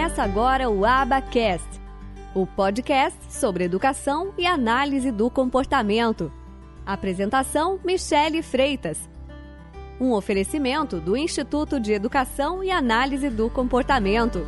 Começa agora o Abacast, o podcast sobre educação e análise do comportamento. Apresentação: Michele Freitas. Um oferecimento do Instituto de Educação e Análise do Comportamento.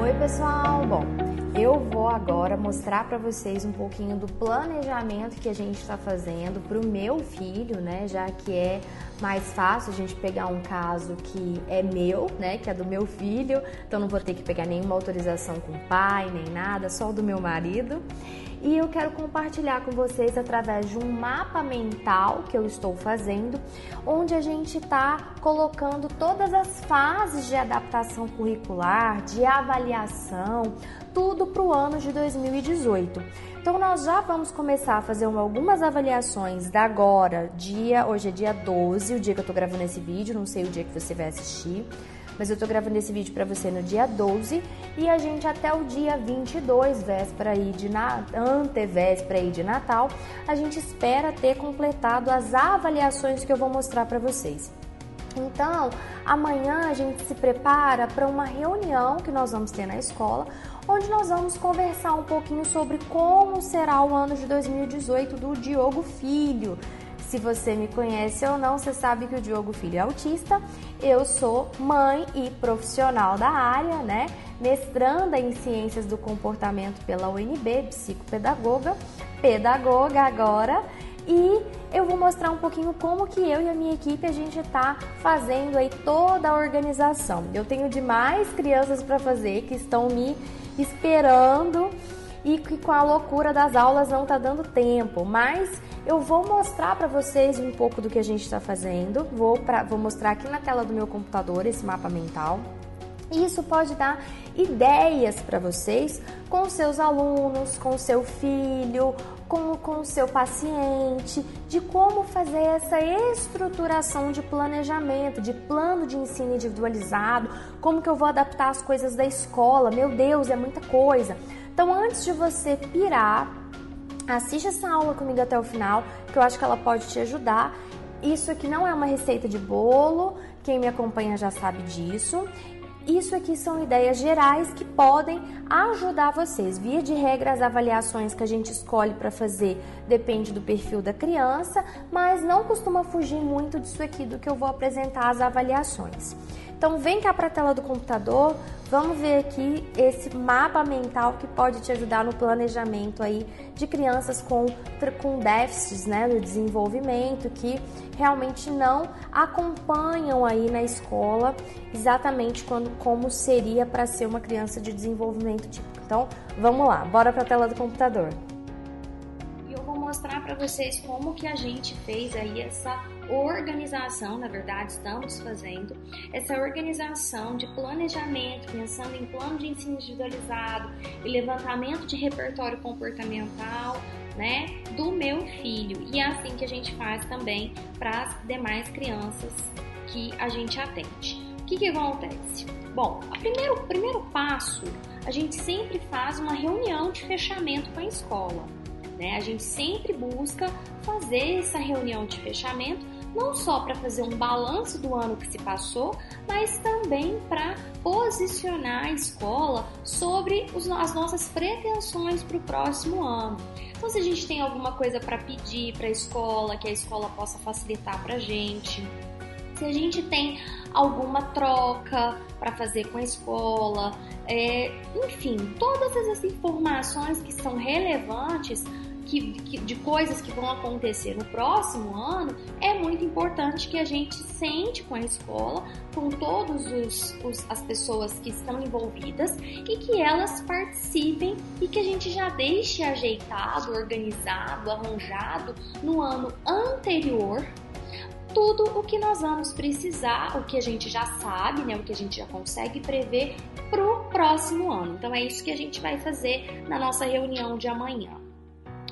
Oi, pessoal. Bom, eu vou agora mostrar para vocês um pouquinho do planejamento que a gente está fazendo para o meu filho, né? Já que é mais fácil a gente pegar um caso que é meu, né? Que é do meu filho, então não vou ter que pegar nenhuma autorização com o pai, nem nada, só do meu marido. E eu quero compartilhar com vocês através de um mapa mental que eu estou fazendo, onde a gente está colocando todas as fases de adaptação curricular, de avaliação, tudo para o ano de 2018. Então nós já vamos começar a fazer algumas avaliações da agora, dia, hoje é dia 12, o dia que eu estou gravando esse vídeo, não sei o dia que você vai assistir mas eu tô gravando esse vídeo para você no dia 12 e a gente até o dia 22, véspera aí de na... antevéspera aí de Natal, a gente espera ter completado as avaliações que eu vou mostrar para vocês. Então, amanhã a gente se prepara para uma reunião que nós vamos ter na escola, onde nós vamos conversar um pouquinho sobre como será o ano de 2018 do Diogo Filho. Se você me conhece ou não, você sabe que o Diogo Filho é autista. Eu sou mãe e profissional da área, né? Mestranda em Ciências do Comportamento pela UNB, psicopedagoga, pedagoga agora. E eu vou mostrar um pouquinho como que eu e a minha equipe a gente está fazendo aí toda a organização. Eu tenho demais crianças para fazer que estão me esperando e que com a loucura das aulas não está dando tempo, mas eu vou mostrar para vocês um pouco do que a gente está fazendo. Vou, pra, vou mostrar aqui na tela do meu computador esse mapa mental. E isso pode dar ideias para vocês com seus alunos, com seu filho, com, com o seu paciente, de como fazer essa estruturação de planejamento, de plano de ensino individualizado, como que eu vou adaptar as coisas da escola. Meu Deus, é muita coisa. Então, antes de você pirar Assiste essa aula comigo até o final, que eu acho que ela pode te ajudar. Isso aqui não é uma receita de bolo, quem me acompanha já sabe disso. Isso aqui são ideias gerais que podem ajudar vocês. Via de regra, as avaliações que a gente escolhe para fazer depende do perfil da criança, mas não costuma fugir muito disso aqui do que eu vou apresentar as avaliações. Então vem cá para a tela do computador, vamos ver aqui esse mapa mental que pode te ajudar no planejamento aí de crianças com, com déficits né, no desenvolvimento, que realmente não acompanham aí na escola exatamente quando, como seria para ser uma criança de desenvolvimento típico. Então vamos lá, bora para a tela do computador mostrar para vocês como que a gente fez aí essa organização, na verdade estamos fazendo, essa organização de planejamento, pensando em plano de ensino individualizado e levantamento de repertório comportamental, né, do meu filho. E é assim que a gente faz também para as demais crianças que a gente atende. O que, que acontece? Bom, o primeiro, primeiro passo, a gente sempre faz uma reunião de fechamento com a escola. Né? A gente sempre busca fazer essa reunião de fechamento não só para fazer um balanço do ano que se passou, mas também para posicionar a escola sobre os, as nossas pretensões para o próximo ano. Então, se a gente tem alguma coisa para pedir para a escola, que a escola possa facilitar para a gente, se a gente tem alguma troca para fazer com a escola, é, enfim, todas essas informações que são relevantes que, que, de coisas que vão acontecer no próximo ano, é muito importante que a gente sente com a escola, com todas as pessoas que estão envolvidas e que elas participem e que a gente já deixe ajeitado, organizado, arranjado no ano anterior tudo o que nós vamos precisar, o que a gente já sabe, né, o que a gente já consegue prever para o próximo ano. Então é isso que a gente vai fazer na nossa reunião de amanhã.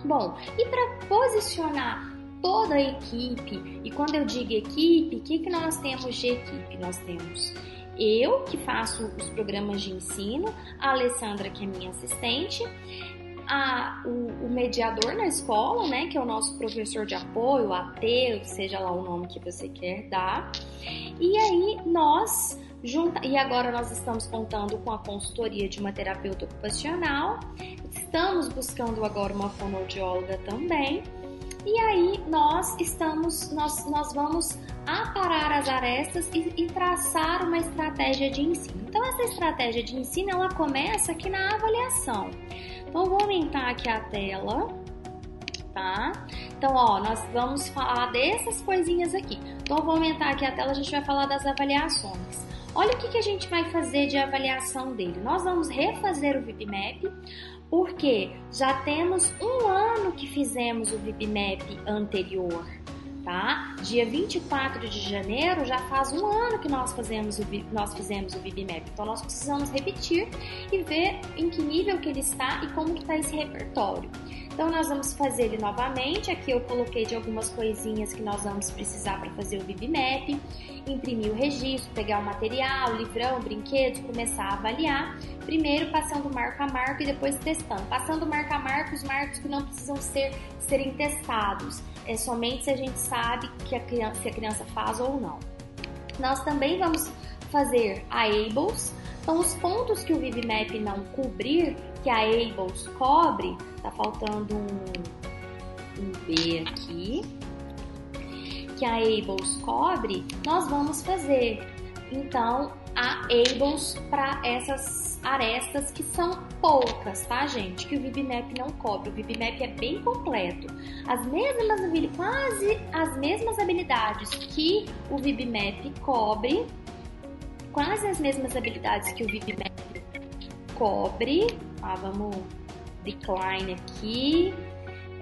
Bom, e para posicionar toda a equipe, e quando eu digo equipe, o que, que nós temos de equipe? Nós temos eu, que faço os programas de ensino, a Alessandra, que é minha assistente, a, o, o, mediador na escola, né, que é o nosso professor de apoio, AT, seja lá o nome que você quer dar. E aí nós junta, e agora nós estamos contando com a consultoria de uma terapeuta ocupacional. Estamos buscando agora uma fonoaudióloga também. E aí nós estamos, nós, nós vamos aparar as arestas e, e, traçar uma estratégia de ensino. Então essa estratégia de ensino ela começa aqui na avaliação. Então vou aumentar aqui a tela, tá? Então ó, nós vamos falar dessas coisinhas aqui. Então vou aumentar aqui a tela, a gente vai falar das avaliações. Olha o que, que a gente vai fazer de avaliação dele. Nós vamos refazer o VIPMAP, porque já temos um ano que fizemos o VIPMAP anterior, tá? Dia 24 de janeiro já faz um ano que nós fazemos o, nós fizemos o VIPMAP, então nós precisamos repetir e ver em que nível que ele está e como que está esse repertório. Então nós vamos fazer ele novamente. Aqui eu coloquei de algumas coisinhas que nós vamos precisar para fazer o BibMap, imprimir o registro, pegar o material, livrão, brinquedos, começar a avaliar. Primeiro passando marco a marco e depois testando. Passando marco a marco os marcos que não precisam ser serem testados. É somente se a gente sabe que a criança, se a criança faz ou não. Nós também vamos fazer a ABLES. Então, os pontos que o VibMap não cobrir, que a ABLES cobre, tá faltando um, um B aqui, que a ABLES cobre, nós vamos fazer. Então, a ABLES para essas arestas que são poucas, tá, gente? Que o VibMap não cobre. O VibMap é bem completo. As mesmas quase as mesmas habilidades que o VibMap cobre, quase as mesmas habilidades que o VibMap cobre. Ah, vamos decline aqui.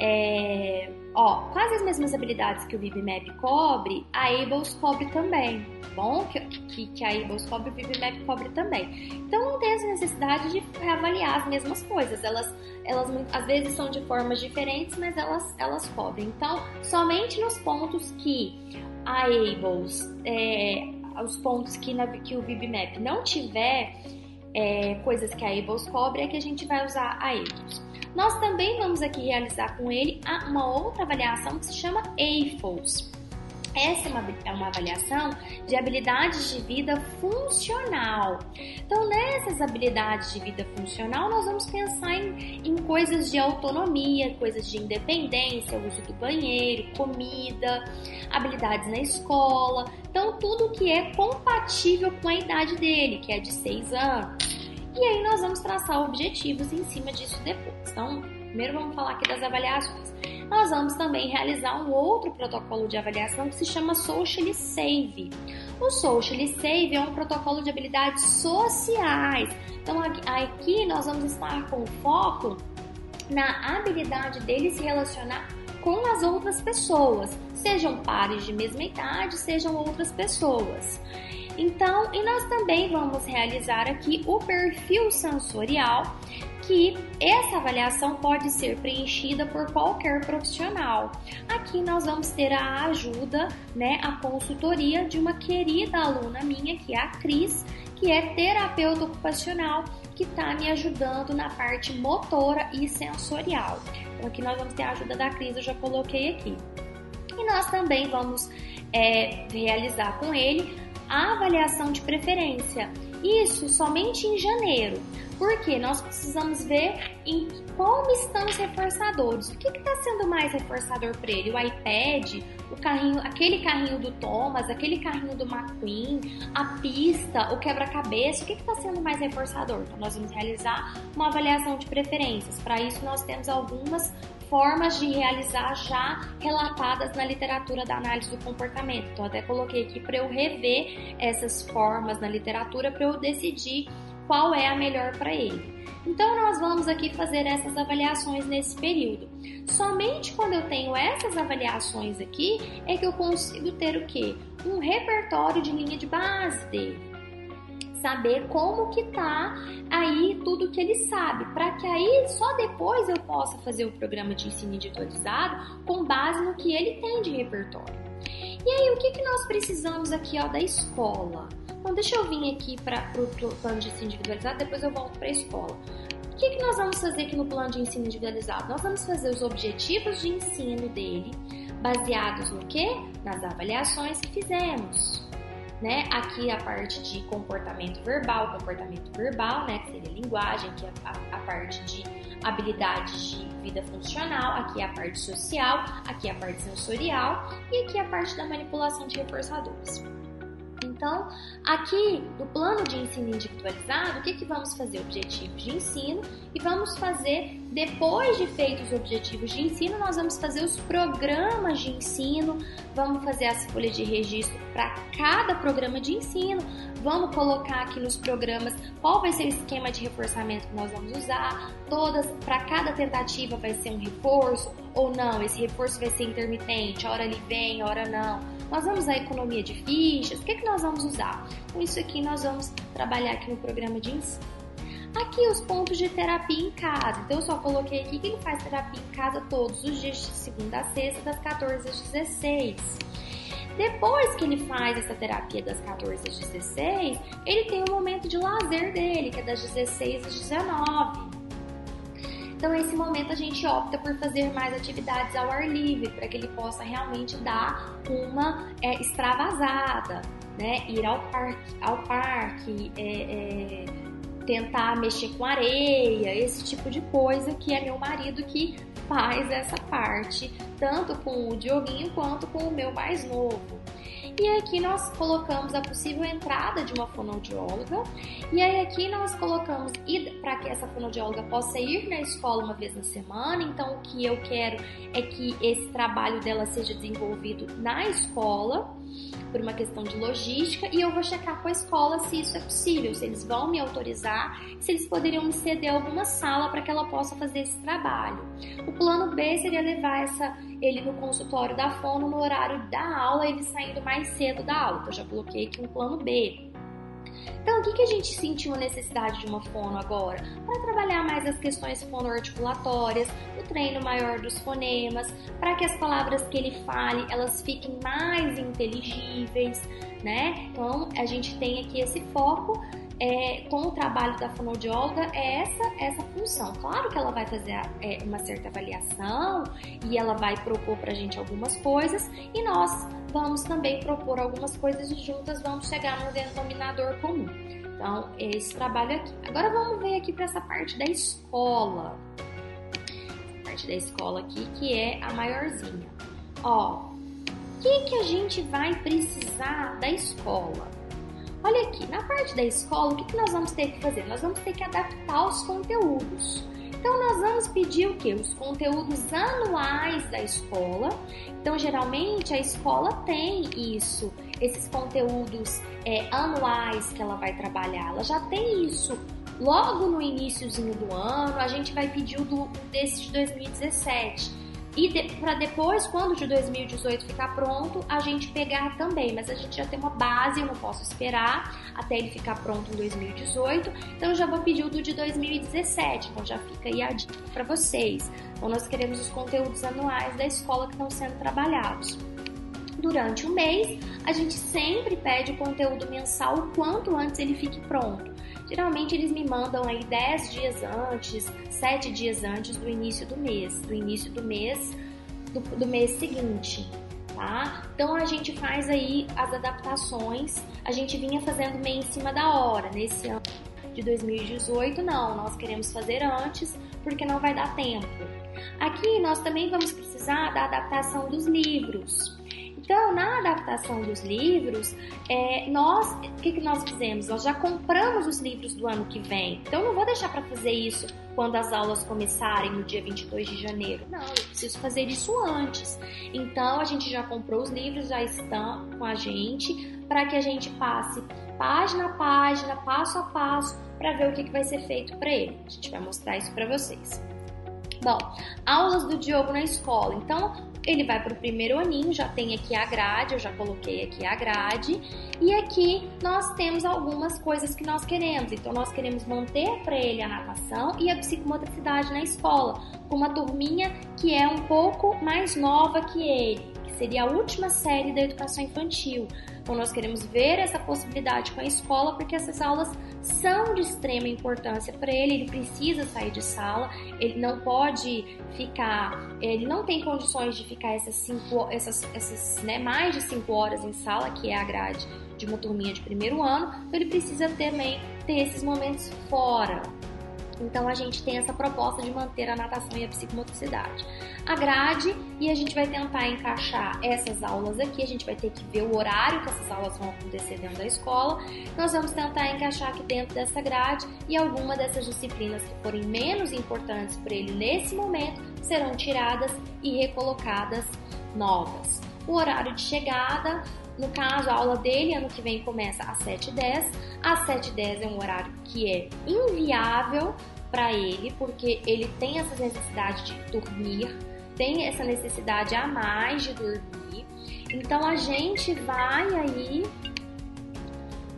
É, ó, quase as mesmas habilidades que o VibMap cobre, a Ables cobre também, tá bom? Que, que, que a Ables cobre, o VibMap cobre também. Então não tem essa necessidade de reavaliar as mesmas coisas. Elas, elas às vezes são de formas diferentes, mas elas, elas cobrem. Então, somente nos pontos que a Ables, é, os pontos que, na, que o VibMap não tiver é, coisas que a Ables cobre, é que a gente vai usar a Ables. Nós também vamos aqui realizar com ele uma outra avaliação que se chama AFOS. Essa é uma, é uma avaliação de habilidades de vida funcional. Então, nessas habilidades de vida funcional, nós vamos pensar em, em coisas de autonomia, coisas de independência, uso do banheiro, comida, habilidades na escola. Então, tudo que é compatível com a idade dele, que é de 6 anos. E aí nós vamos traçar objetivos em cima disso depois. Então, primeiro vamos falar aqui das avaliações. Nós vamos também realizar um outro protocolo de avaliação que se chama Socially Save. O Socially Save é um protocolo de habilidades sociais. Então, aqui nós vamos estar com foco na habilidade dele se relacionar com as outras pessoas, sejam pares de mesma idade, sejam outras pessoas. Então, e nós também vamos realizar aqui o perfil sensorial, que essa avaliação pode ser preenchida por qualquer profissional. Aqui nós vamos ter a ajuda, né, a consultoria de uma querida aluna minha, que é a Cris, que é terapeuta ocupacional, que está me ajudando na parte motora e sensorial. Então aqui nós vamos ter a ajuda da Cris, eu já coloquei aqui. E nós também vamos é, realizar com ele a avaliação de preferência. Isso somente em janeiro, porque nós precisamos ver em como estão os reforçadores. O que está sendo mais reforçador para ele? O iPad, o carrinho, aquele carrinho do Thomas, aquele carrinho do McQueen, a pista, o quebra-cabeça. O que está sendo mais reforçador? Então, nós vamos realizar uma avaliação de preferências. Para isso, nós temos algumas formas de realizar já relatadas na literatura da análise do comportamento. Então, até coloquei aqui para eu rever essas formas na literatura para eu decidir qual é a melhor para ele. Então, nós vamos aqui fazer essas avaliações nesse período. Somente quando eu tenho essas avaliações aqui é que eu consigo ter o quê? Um repertório de linha de base dele saber como que tá aí tudo que ele sabe, para que aí só depois eu possa fazer o programa de ensino individualizado com base no que ele tem de repertório. E aí, o que, que nós precisamos aqui ó, da escola? Então, deixa eu vir aqui para o plano de ensino individualizado, depois eu volto para a escola. que, que nós vamos fazer aqui no plano de ensino individualizado? Nós vamos fazer os objetivos de ensino dele, baseados no que? Nas avaliações que fizemos. Né? Aqui a parte de comportamento verbal, comportamento verbal, né? Que seria linguagem, que é a, a parte de habilidades de vida funcional, aqui é a parte social, aqui é a parte sensorial e aqui a parte da manipulação de reforçadores. Então, aqui no plano de ensino individualizado, o que, que vamos fazer? Objetivos de ensino e vamos fazer, depois de feitos os objetivos de ensino, nós vamos fazer os programas de ensino, vamos fazer as folhas de registro para cada programa de ensino, vamos colocar aqui nos programas qual vai ser o esquema de reforçamento que nós vamos usar, todas, para cada tentativa vai ser um reforço ou não, esse reforço vai ser intermitente, hora ele vem, hora não nós vamos usar economia de fichas? O que, é que nós vamos usar? Com isso aqui, nós vamos trabalhar aqui no programa de ensino. Aqui os pontos de terapia em casa. Então eu só coloquei aqui que ele faz terapia em casa todos os dias de segunda a sexta, das 14 às 16. Depois que ele faz essa terapia das 14 às 16, ele tem um momento de lazer dele, que é das 16 às 19. Então, nesse momento, a gente opta por fazer mais atividades ao ar livre, para que ele possa realmente dar uma é, extravasada, né? Ir ao parque, ao parque é, é, tentar mexer com areia, esse tipo de coisa que é meu marido que faz essa parte, tanto com o Dioguinho quanto com o meu mais novo. E aqui nós colocamos a possível entrada de uma fonoaudióloga. E aí aqui nós colocamos para que essa fonoaudióloga possa ir na escola uma vez na semana. Então o que eu quero é que esse trabalho dela seja desenvolvido na escola por uma questão de logística e eu vou checar com a escola se isso é possível, se eles vão me autorizar, se eles poderiam me ceder alguma sala para que ela possa fazer esse trabalho. O plano B seria levar essa ele no consultório da fono no horário da aula, ele saindo mais cedo da aula. Então eu já coloquei aqui um plano B. Então, o que, que a gente sentiu a necessidade de uma fono agora? Para trabalhar mais as questões fonoarticulatórias, o treino maior dos fonemas, para que as palavras que ele fale, elas fiquem mais inteligíveis, né? Então, a gente tem aqui esse foco é, com o trabalho da fonoaudióloga é essa, essa função. Claro que ela vai fazer é, uma certa avaliação e ela vai propor para a gente algumas coisas e nós vamos também propor algumas coisas e juntas vamos chegar no denominador comum. Então, esse trabalho aqui. Agora vamos ver aqui para essa parte da escola. Essa parte da escola aqui que é a maiorzinha. Ó, o que, que a gente vai precisar da escola? Olha aqui, na parte da escola, o que, que nós vamos ter que fazer? Nós vamos ter que adaptar os conteúdos. Então, nós vamos pedir o que? Os conteúdos anuais da escola. Então, geralmente, a escola tem isso, esses conteúdos é, anuais que ela vai trabalhar. Ela já tem isso logo no iníciozinho do ano. A gente vai pedir o do, desse de 2017 e de, para depois, quando de 2018 ficar pronto, a gente pegar também. Mas a gente já tem uma base, eu não posso esperar até ele ficar pronto em 2018. Então eu já vou pedir o do de 2017. Então já fica aí a dica para vocês. Então nós queremos os conteúdos anuais da escola que estão sendo trabalhados. Durante o mês, a gente sempre pede o conteúdo mensal o quanto antes ele fique pronto. Geralmente eles me mandam aí 10 dias antes, 7 dias antes do início do mês, do início do mês do, do mês seguinte. Tá? Então a gente faz aí as adaptações. A gente vinha fazendo meio em cima da hora. Nesse ano de 2018, não, nós queremos fazer antes porque não vai dar tempo. Aqui nós também vamos precisar da adaptação dos livros. Então, na adaptação dos livros, é, nós, o que, que nós fizemos? Nós já compramos os livros do ano que vem. Então, não vou deixar para fazer isso quando as aulas começarem no dia 22 de janeiro. Não, eu preciso fazer isso antes. Então, a gente já comprou os livros, já estão com a gente, para que a gente passe página a página, passo a passo, para ver o que, que vai ser feito para ele. A gente vai mostrar isso para vocês. Bom, aulas do Diogo na escola. Então, ele vai para o primeiro aninho, já tem aqui a grade, eu já coloquei aqui a grade, e aqui nós temos algumas coisas que nós queremos. Então, nós queremos manter para ele a natação e a psicomotricidade na escola, com uma turminha que é um pouco mais nova que ele, que seria a última série da educação infantil. Então nós queremos ver essa possibilidade com a escola porque essas aulas são de extrema importância para ele, ele precisa sair de sala, ele não pode ficar, ele não tem condições de ficar essas cinco, essas, essas né, mais de cinco horas em sala, que é a grade de uma turminha de primeiro ano, então ele precisa também ter esses momentos fora, então a gente tem essa proposta de manter a natação e a psicomotricidade. A grade e a gente vai tentar encaixar essas aulas aqui, a gente vai ter que ver o horário que essas aulas vão acontecer dentro da escola. Nós vamos tentar encaixar aqui dentro dessa grade e alguma dessas disciplinas que forem menos importantes para ele nesse momento serão tiradas e recolocadas novas. O horário de chegada no caso, a aula dele ano que vem começa às 7h10. Às 7h10 é um horário que é inviável para ele, porque ele tem essa necessidade de dormir, tem essa necessidade a mais de dormir. Então a gente vai aí,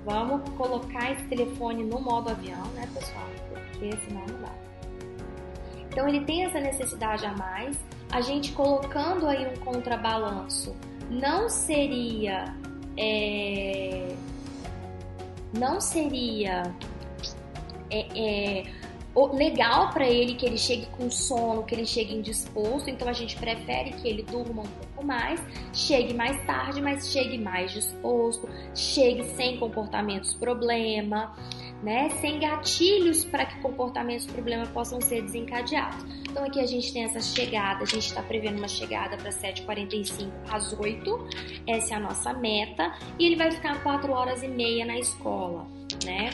vamos colocar esse telefone no modo avião, né, pessoal? Porque senão não dá. Então ele tem essa necessidade a mais. A gente colocando aí um contrabalanço não seria é, não seria é, é, legal para ele que ele chegue com sono, que ele chegue indisposto, então a gente prefere que ele durma um pouco mais, chegue mais tarde, mas chegue mais disposto, chegue sem comportamentos problema né, sem gatilhos para que comportamentos problema possam ser desencadeados. Então aqui a gente tem essa chegada, a gente está prevendo uma chegada para 7h45 às 8 essa é a nossa meta, e ele vai ficar 4 horas e meia na escola, né?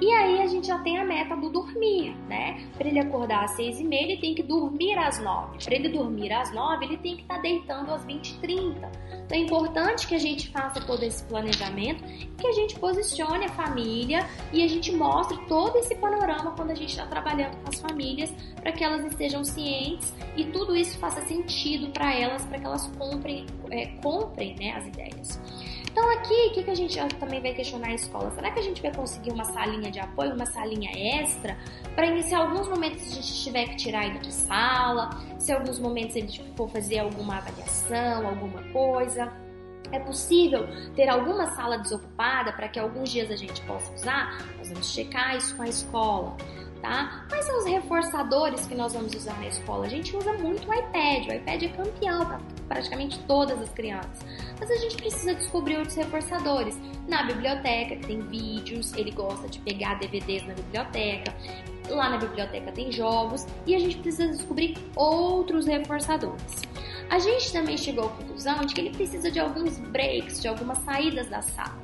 E aí a gente já tem a meta do dormir, né? Para ele acordar às 6 e meia, ele tem que dormir às 9. Para ele dormir às 9, ele tem que estar tá deitando às 20 e 30. Então é importante que a gente faça todo esse planejamento, que a gente posicione a família e a gente mostre todo esse panorama quando a gente está trabalhando com as famílias, para que elas estejam cientes e tudo isso faça sentido para elas, para que elas comprem, é, comprem né, as ideias. Então aqui, o que, que a gente também vai questionar a escola? Será que a gente vai conseguir uma salinha de apoio, uma salinha extra, para iniciar alguns momentos se a gente tiver que tirar ele de sala, se alguns momentos ele for fazer alguma avaliação, alguma coisa? É possível ter alguma sala desocupada para que alguns dias a gente possa usar? Nós vamos checar isso com a escola tá? Quais são os reforçadores que nós vamos usar na escola? A gente usa muito o iPad, o iPad é campeão para praticamente todas as crianças. Mas a gente precisa descobrir outros reforçadores. Na biblioteca, que tem vídeos, ele gosta de pegar DVDs na biblioteca. Lá na biblioteca tem jogos e a gente precisa descobrir outros reforçadores. A gente também chegou à conclusão de que ele precisa de alguns breaks, de algumas saídas da sala,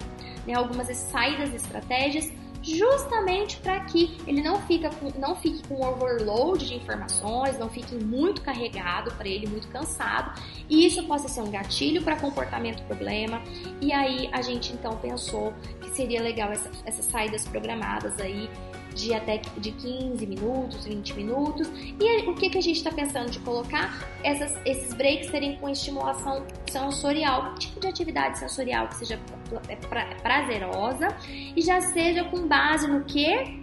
né? algumas saídas estratégias justamente para que ele não, fica com, não fique com overload de informações, não fique muito carregado para ele, muito cansado, e isso possa ser um gatilho para comportamento problema. E aí a gente então pensou que seria legal essa, essas saídas programadas aí de até de 15 minutos, 20 minutos. E o que, que a gente está pensando de colocar? Essas, esses breaks serem com estimulação sensorial, tipo de atividade sensorial que seja é prazerosa e já seja com base no que?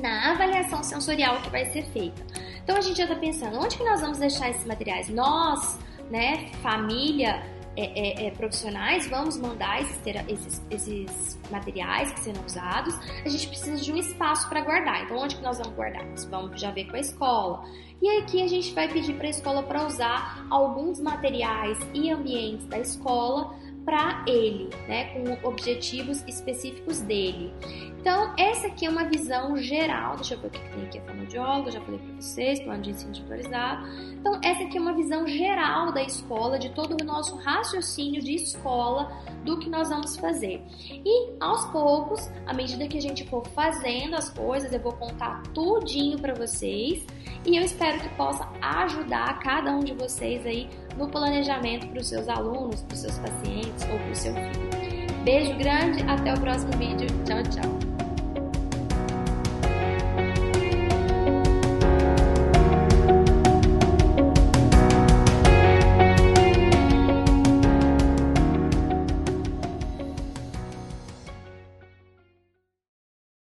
Na avaliação sensorial que vai ser feita. Então a gente já está pensando, onde que nós vamos deixar esses materiais? Nós, né, família, é, é, é, profissionais, vamos mandar esses, esses, esses, materiais que serão usados, a gente precisa de um espaço para guardar. Então, onde que nós vamos guardar? Nós vamos já ver com a escola. E aqui a gente vai pedir para a escola para usar alguns materiais e ambientes da escola para ele, né, com objetivos específicos dele. Então, essa aqui é uma visão geral. Deixa eu ver o que tem aqui a fonoaudióloga, já falei para vocês, plano de ensino individualizado. Então, essa aqui é uma visão geral da escola, de todo o nosso raciocínio de escola, do que nós vamos fazer. E aos poucos, à medida que a gente for fazendo as coisas, eu vou contar tudinho para vocês e eu espero que possa ajudar cada um de vocês aí no planejamento para os seus alunos, para os seus pacientes ou para o seu filho. Beijo grande, até o próximo vídeo. Tchau, tchau.